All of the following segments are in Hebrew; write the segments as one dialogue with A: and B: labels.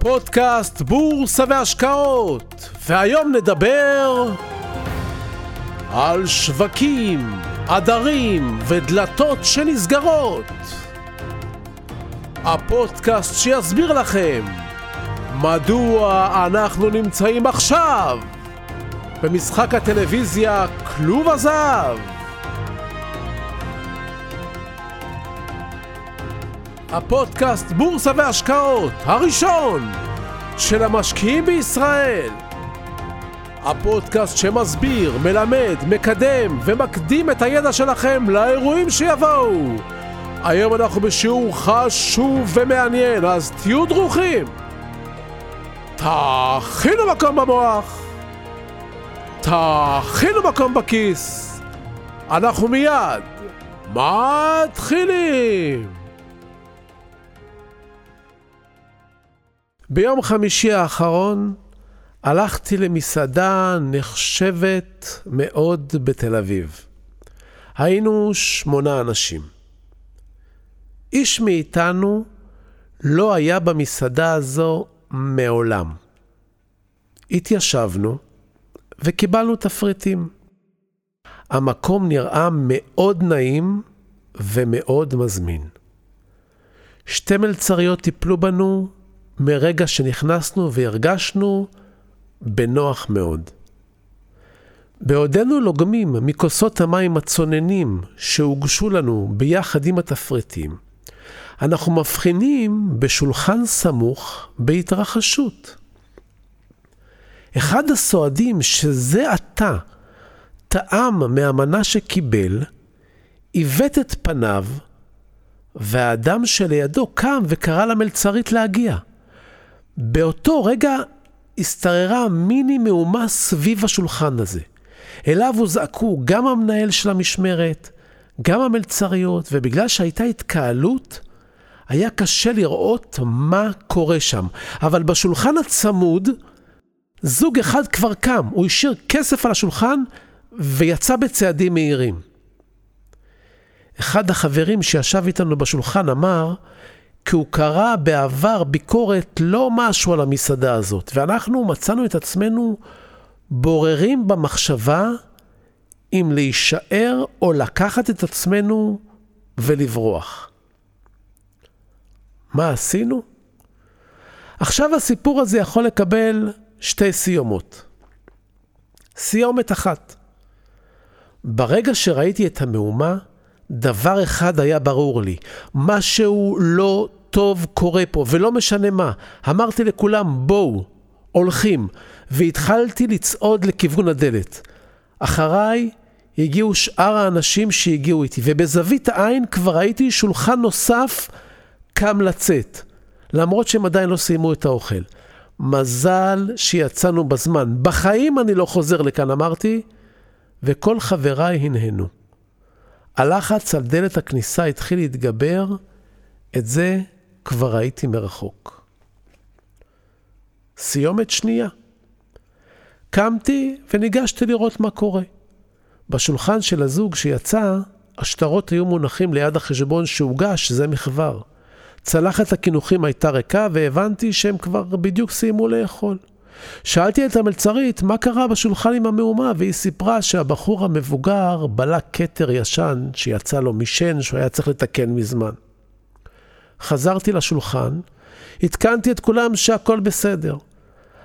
A: פודקאסט בורסה והשקעות, והיום נדבר על שווקים, עדרים ודלתות שנסגרות. הפודקאסט שיסביר לכם מדוע אנחנו נמצאים עכשיו במשחק הטלוויזיה כלוב הזהב. הפודקאסט בורסה והשקעות, הראשון של המשקיעים בישראל. הפודקאסט שמסביר, מלמד, מקדם ומקדים את הידע שלכם לאירועים שיבואו. היום אנחנו בשיעור חשוב ומעניין, אז תהיו דרוכים. תכינו מקום במוח. תכינו מקום בכיס. אנחנו מיד מתחילים. ביום חמישי האחרון הלכתי למסעדה נחשבת מאוד בתל אביב. היינו שמונה אנשים. איש מאיתנו לא היה במסעדה הזו מעולם. התיישבנו וקיבלנו תפריטים. המקום נראה מאוד נעים ומאוד מזמין. שתי מלצריות טיפלו בנו מרגע שנכנסנו והרגשנו בנוח מאוד. בעודנו לוגמים מכוסות המים הצוננים שהוגשו לנו ביחד עם התפריטים, אנחנו מבחינים בשולחן סמוך בהתרחשות. אחד הסועדים שזה עתה טעם מהמנה שקיבל, עיוות את פניו, והאדם שלידו קם וקרא למלצרית להגיע. באותו רגע השתררה מיני מהומה סביב השולחן הזה. אליו הוזעקו גם המנהל של המשמרת, גם המלצריות, ובגלל שהייתה התקהלות, היה קשה לראות מה קורה שם. אבל בשולחן הצמוד, זוג אחד כבר קם, הוא השאיר כסף על השולחן ויצא בצעדים מהירים. אחד החברים שישב איתנו בשולחן אמר, כי הוא קרא בעבר ביקורת לא משהו על המסעדה הזאת, ואנחנו מצאנו את עצמנו בוררים במחשבה אם להישאר או לקחת את עצמנו ולברוח. מה עשינו? עכשיו הסיפור הזה יכול לקבל שתי סיומות. סיומת אחת, ברגע שראיתי את המהומה, דבר אחד היה ברור לי, משהו לא טוב קורה פה, ולא משנה מה. אמרתי לכולם, בואו, הולכים, והתחלתי לצעוד לכיוון הדלת. אחריי הגיעו שאר האנשים שהגיעו איתי, ובזווית העין כבר ראיתי שולחן נוסף קם לצאת, למרות שהם עדיין לא סיימו את האוכל. מזל שיצאנו בזמן. בחיים אני לא חוזר לכאן, אמרתי, וכל חבריי הנהנו. הלחץ על דלת הכניסה התחיל להתגבר, את זה כבר ראיתי מרחוק. סיומת שנייה. קמתי וניגשתי לראות מה קורה. בשולחן של הזוג שיצא, השטרות היו מונחים ליד החשבון שהוגש זה מכבר. צלחת הקינוחים הייתה ריקה והבנתי שהם כבר בדיוק סיימו לאכול. שאלתי את המלצרית מה קרה בשולחן עם המהומה, והיא סיפרה שהבחור המבוגר בלע כתר ישן שיצא לו משן שהוא היה צריך לתקן מזמן. חזרתי לשולחן, עדכנתי את כולם שהכל בסדר.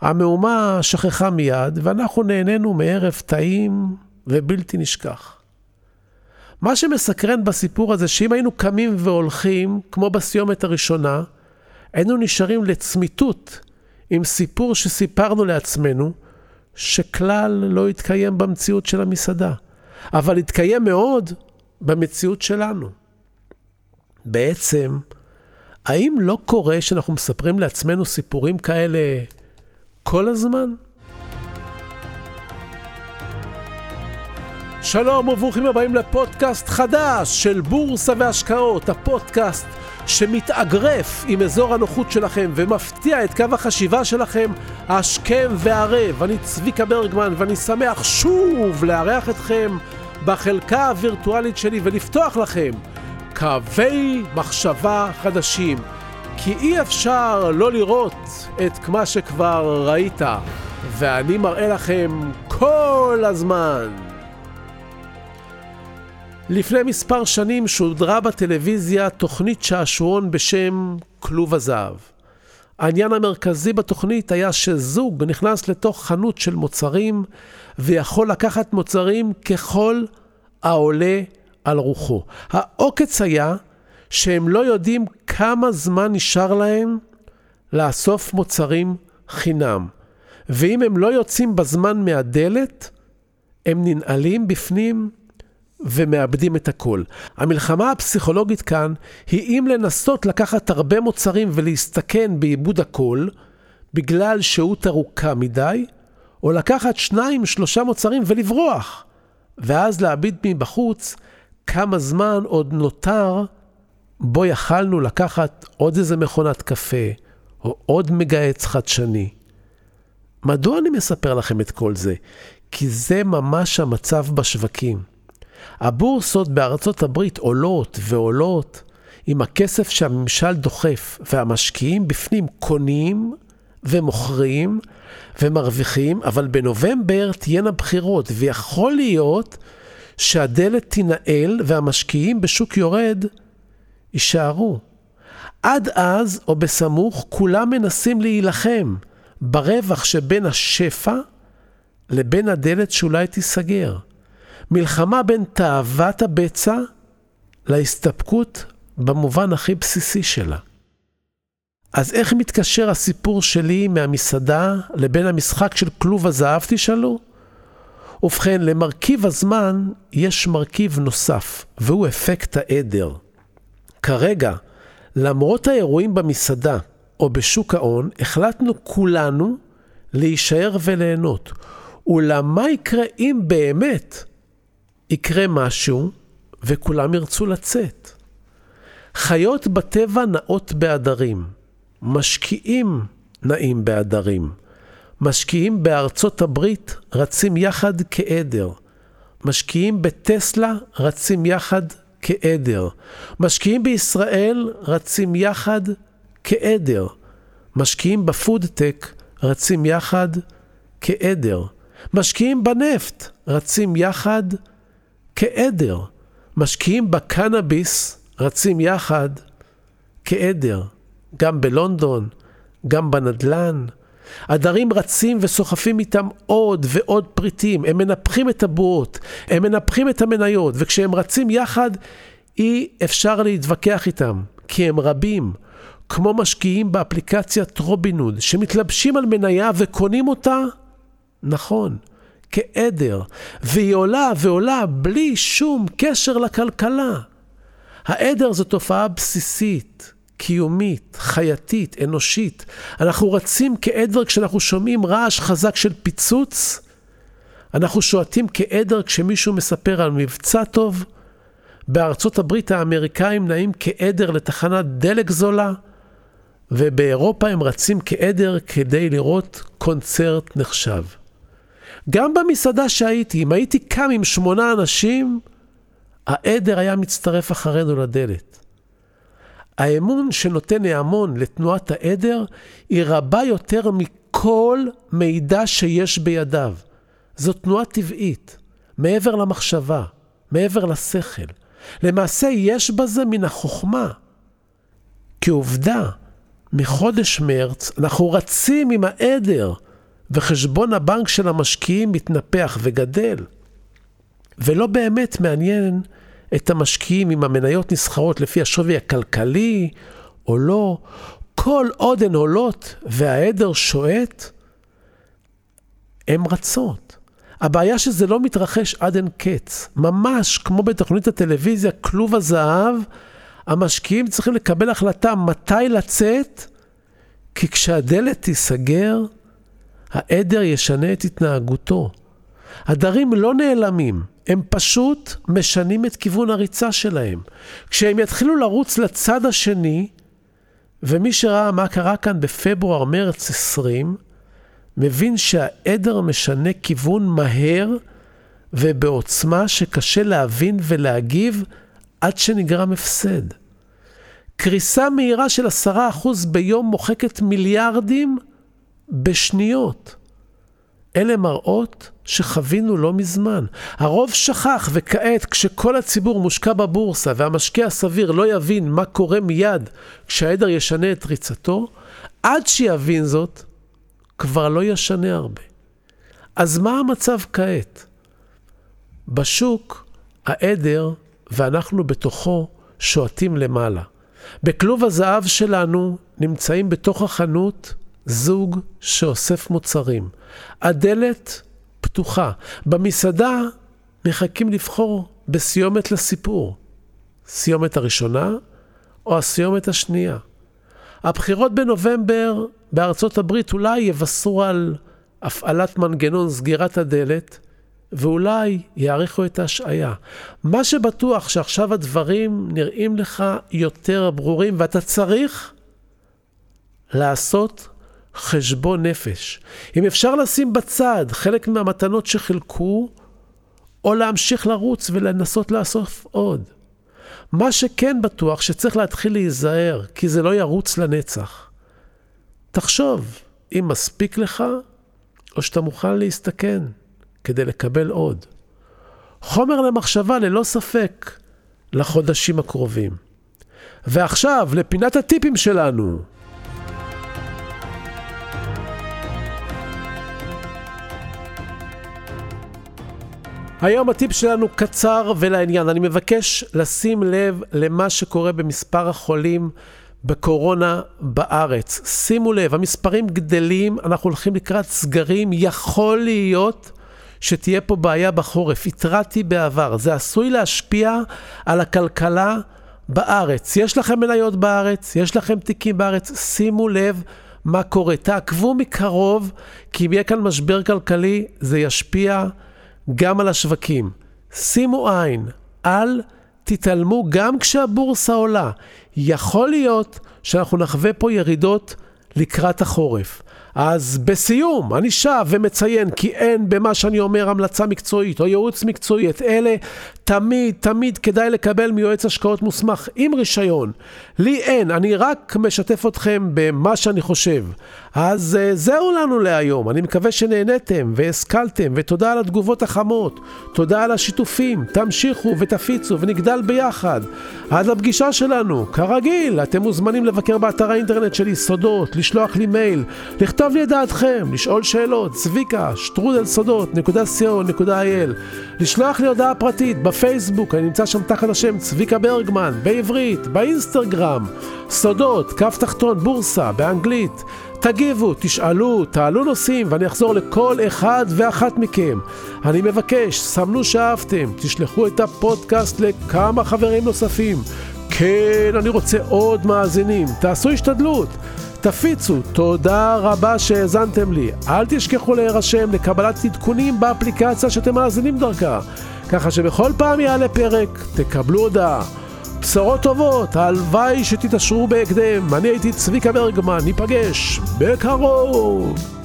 A: המהומה שכחה מיד, ואנחנו נהנינו מערב טעים ובלתי נשכח. מה שמסקרן בסיפור הזה, שאם היינו קמים והולכים, כמו בסיומת הראשונה, היינו נשארים לצמיתות עם סיפור שסיפרנו לעצמנו, שכלל לא התקיים במציאות של המסעדה, אבל התקיים מאוד במציאות שלנו. בעצם, האם לא קורה שאנחנו מספרים לעצמנו סיפורים כאלה כל הזמן? שלום וברוכים הבאים לפודקאסט חדש של בורסה והשקעות, הפודקאסט שמתאגרף עם אזור הנוחות שלכם ומפתיע את קו החשיבה שלכם השכם והערב. אני צביקה ברגמן ואני שמח שוב לארח אתכם בחלקה הווירטואלית שלי ולפתוח לכם קווי מחשבה חדשים. כי אי אפשר לא לראות את מה שכבר ראית, ואני מראה לכם כל הזמן. לפני מספר שנים שודרה בטלוויזיה תוכנית שעשועון בשם כלוב הזהב. העניין המרכזי בתוכנית היה שזוג נכנס לתוך חנות של מוצרים ויכול לקחת מוצרים ככל העולה על רוחו. העוקץ היה שהם לא יודעים כמה זמן נשאר להם לאסוף מוצרים חינם. ואם הם לא יוצאים בזמן מהדלת, הם ננעלים בפנים ומאבדים את הכל. המלחמה הפסיכולוגית כאן היא אם לנסות לקחת הרבה מוצרים ולהסתכן באיבוד הכל, בגלל שהות ארוכה מדי, או לקחת שניים, שלושה מוצרים ולברוח, ואז להביט מבחוץ כמה זמן עוד נותר בו יכלנו לקחת עוד איזה מכונת קפה, או עוד מגהץ חדשני. מדוע אני מספר לכם את כל זה? כי זה ממש המצב בשווקים. הבורסות בארצות הברית עולות ועולות עם הכסף שהממשל דוחף, והמשקיעים בפנים קונים ומוכרים ומרוויחים, אבל בנובמבר תהיינה בחירות, ויכול להיות שהדלת תינעל והמשקיעים בשוק יורד יישארו. עד אז, או בסמוך, כולם מנסים להילחם ברווח שבין השפע לבין הדלת שאולי תיסגר. מלחמה בין תאוות הבצע להסתפקות במובן הכי בסיסי שלה. אז איך מתקשר הסיפור שלי מהמסעדה לבין המשחק של כלוב הזהב, תשאלו? ובכן, למרכיב הזמן יש מרכיב נוסף, והוא אפקט העדר. כרגע, למרות האירועים במסעדה או בשוק ההון, החלטנו כולנו להישאר וליהנות. אולם מה יקרה אם באמת יקרה משהו וכולם ירצו לצאת? חיות בטבע נעות בעדרים, משקיעים נעים בעדרים, משקיעים בארצות הברית רצים יחד כעדר, משקיעים בטסלה רצים יחד כעדר. משקיעים בישראל רצים יחד כעדר. משקיעים בפודטק רצים יחד כעדר. משקיעים בנפט רצים יחד כעדר. משקיעים בקנאביס רצים יחד כעדר. גם בלונדון, גם בנדל"ן. עדרים רצים וסוחפים איתם עוד ועוד פריטים, הם מנפחים את הבועות, הם מנפחים את המניות, וכשהם רצים יחד, אי אפשר להתווכח איתם, כי הם רבים, כמו משקיעים באפליקציית רובינוד, שמתלבשים על מניה וקונים אותה, נכון, כעדר, והיא עולה ועולה בלי שום קשר לכלכלה. העדר זו תופעה בסיסית, קיומית, חייתית, אנושית. אנחנו רצים כעדר כשאנחנו שומעים רעש חזק של פיצוץ, אנחנו שועטים כעדר כשמישהו מספר על מבצע טוב. בארצות הברית האמריקאים נעים כעדר לתחנת דלק זולה, ובאירופה הם רצים כעדר כדי לראות קונצרט נחשב. גם במסעדה שהייתי, אם הייתי קם עם שמונה אנשים, העדר היה מצטרף אחרינו לדלת. האמון שנותן ההמון לתנועת העדר היא רבה יותר מכל מידע שיש בידיו. זו תנועה טבעית, מעבר למחשבה, מעבר לשכל. למעשה יש בזה מן החוכמה. כעובדה, מחודש מרץ אנחנו רצים עם העדר, וחשבון הבנק של המשקיעים מתנפח וגדל. ולא באמת מעניין את המשקיעים אם המניות נסחרות לפי השווי הכלכלי או לא. כל עוד הן עולות והעדר שועט, הן רצות. הבעיה שזה לא מתרחש עד אין קץ. ממש כמו בתוכנית הטלוויזיה כלוב הזהב, המשקיעים צריכים לקבל החלטה מתי לצאת, כי כשהדלת תיסגר, העדר ישנה את התנהגותו. הדרים לא נעלמים, הם פשוט משנים את כיוון הריצה שלהם. כשהם יתחילו לרוץ לצד השני, ומי שראה מה קרה כאן בפברואר-מרץ 20, מבין שהעדר משנה כיוון מהר ובעוצמה שקשה להבין ולהגיב עד שנגרם הפסד. קריסה מהירה של עשרה אחוז ביום מוחקת מיליארדים בשניות. אלה מראות שחווינו לא מזמן. הרוב שכח, וכעת, כשכל הציבור מושקע בבורסה והמשקיע הסביר לא יבין מה קורה מיד כשהעדר ישנה את ריצתו, עד שיבין זאת, כבר לא ישנה הרבה. אז מה המצב כעת? בשוק, העדר, ואנחנו בתוכו, שועטים למעלה. בכלוב הזהב שלנו נמצאים בתוך החנות זוג שאוסף מוצרים. הדלת פתוחה. במסעדה מחכים לבחור בסיומת לסיפור. סיומת הראשונה או הסיומת השנייה. הבחירות בנובמבר בארצות הברית אולי יבשרו על הפעלת מנגנון סגירת הדלת, ואולי יאריכו את ההשעיה. מה שבטוח שעכשיו הדברים נראים לך יותר ברורים, ואתה צריך לעשות חשבון נפש. אם אפשר לשים בצד חלק מהמתנות שחילקו, או להמשיך לרוץ ולנסות לאסוף עוד. מה שכן בטוח שצריך להתחיל להיזהר, כי זה לא ירוץ לנצח. תחשוב, אם מספיק לך, או שאתה מוכן להסתכן כדי לקבל עוד. חומר למחשבה ללא ספק לחודשים הקרובים. ועכשיו, לפינת הטיפים שלנו. היום הטיפ שלנו קצר ולעניין. אני מבקש לשים לב למה שקורה במספר החולים בקורונה בארץ. שימו לב, המספרים גדלים, אנחנו הולכים לקראת סגרים, יכול להיות שתהיה פה בעיה בחורף. התרעתי בעבר, זה עשוי להשפיע על הכלכלה בארץ. יש לכם מניות בארץ, יש לכם תיקים בארץ, שימו לב מה קורה. תעקבו מקרוב, כי אם יהיה כאן משבר כלכלי, זה ישפיע גם על השווקים. שימו עין, אל תתעלמו גם כשהבורסה עולה. יכול להיות שאנחנו נחווה פה ירידות לקראת החורף. אז בסיום, אני שב ומציין כי אין במה שאני אומר המלצה מקצועית או ייעוץ מקצועי. את אלה תמיד, תמיד כדאי לקבל מיועץ השקעות מוסמך עם רישיון. לי אין, אני רק משתף אתכם במה שאני חושב. אז uh, זהו לנו להיום, אני מקווה שנהניתם והשכלתם, ותודה על התגובות החמות, תודה על השיתופים, תמשיכו ותפיצו ונגדל ביחד. עד לפגישה שלנו, כרגיל, אתם מוזמנים לבקר באתר האינטרנט שלי סודות, לשלוח לי מייל, לכתוב לי את דעתכם, לשאול שאלות, צביקה, שטרודל סודות, נקודה אייל, לשלוח לי הודעה פרטית בפייסבוק, אני נמצא שם תחת השם צביקה ברגמן, בעברית, באינסטגרם, סודות, כף תחתון, בורסה, באנגלית. תגיבו, תשאלו, תעלו נושאים ואני אחזור לכל אחד ואחת מכם. אני מבקש, סמנו שאהבתם, תשלחו את הפודקאסט לכמה חברים נוספים. כן, אני רוצה עוד מאזינים, תעשו השתדלות. תפיצו, תודה רבה שהאזנתם לי. אל תשכחו להירשם לקבלת עדכונים באפליקציה שאתם מאזינים דרכה, ככה שבכל פעם יעלה פרק, תקבלו הודעה. בשורות טובות, הלוואי שתתעשרו בהקדם. אני הייתי צביקה ברגמן, ניפגש בקרוב.